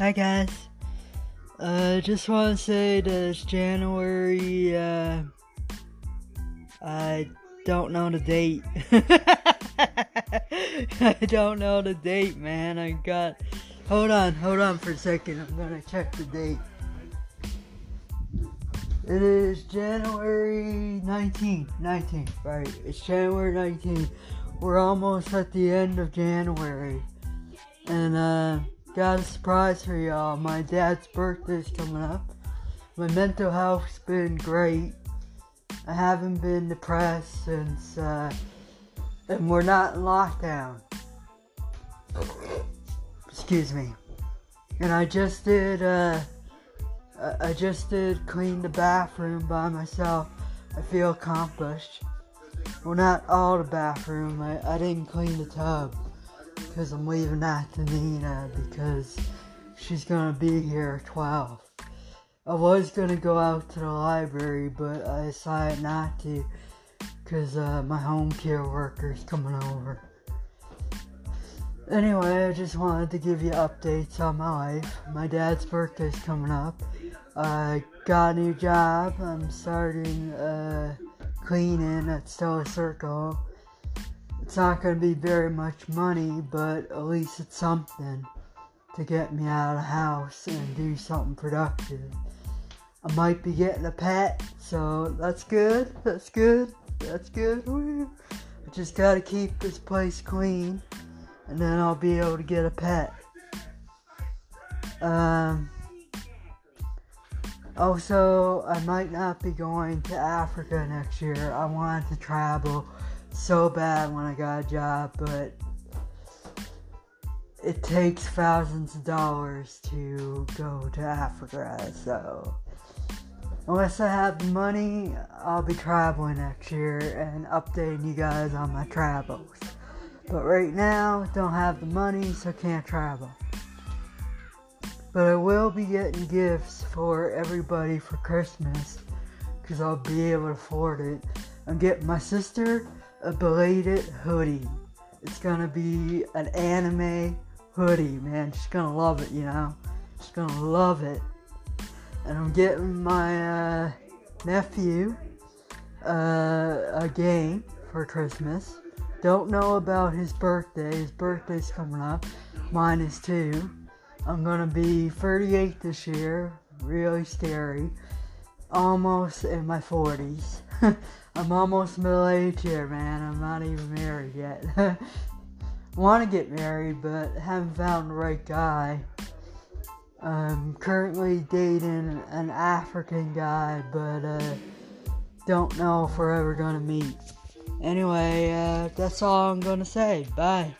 Hi guys. Uh, just want to say that it's January. Uh, I don't know the date. I don't know the date, man. I got. Hold on, hold on for a second. I'm gonna check the date. It is January 19th. 19th, right? It's January 19th. We're almost at the end of January. And, uh, got a surprise for y'all. My dad's birthday's coming up. My mental health's been great. I haven't been depressed since, uh, and we're not in lockdown. Excuse me. And I just did, uh, I- just did clean the bathroom by myself. I feel accomplished. Well, not all the bathroom. I, I didn't clean the tub because I'm leaving that to Nina because she's gonna be here at 12. I was gonna go out to the library, but I decided not to because uh, my home care worker's coming over. Anyway, I just wanted to give you updates on my life. My dad's birthday's coming up. I got a new job. I'm starting uh, cleaning at Stella Circle. It's not going to be very much money, but at least it's something to get me out of the house and do something productive. I might be getting a pet, so that's good. That's good. That's good. I just got to keep this place clean, and then I'll be able to get a pet. Um. Also, I might not be going to Africa next year. I wanted to travel so bad when I got a job, but it takes thousands of dollars to go to Africa. So, unless I have the money, I'll be traveling next year and updating you guys on my travels. But right now, don't have the money, so can't travel. But I will be getting gifts for everybody for Christmas because I'll be able to afford it. I'm getting my sister a belated hoodie. It's gonna be an anime hoodie, man. She's gonna love it, you know. She's gonna love it. And I'm getting my uh, nephew uh, a game for Christmas. Don't know about his birthday. His birthday's coming up. Mine is too. I'm gonna be 38 this year. Really scary. Almost in my 40s. I'm almost middle aged here, man. I'm not even married yet. Want to get married, but haven't found the right guy. I'm currently dating an African guy, but uh, don't know if we're ever gonna meet. Anyway, uh, that's all I'm gonna say. Bye.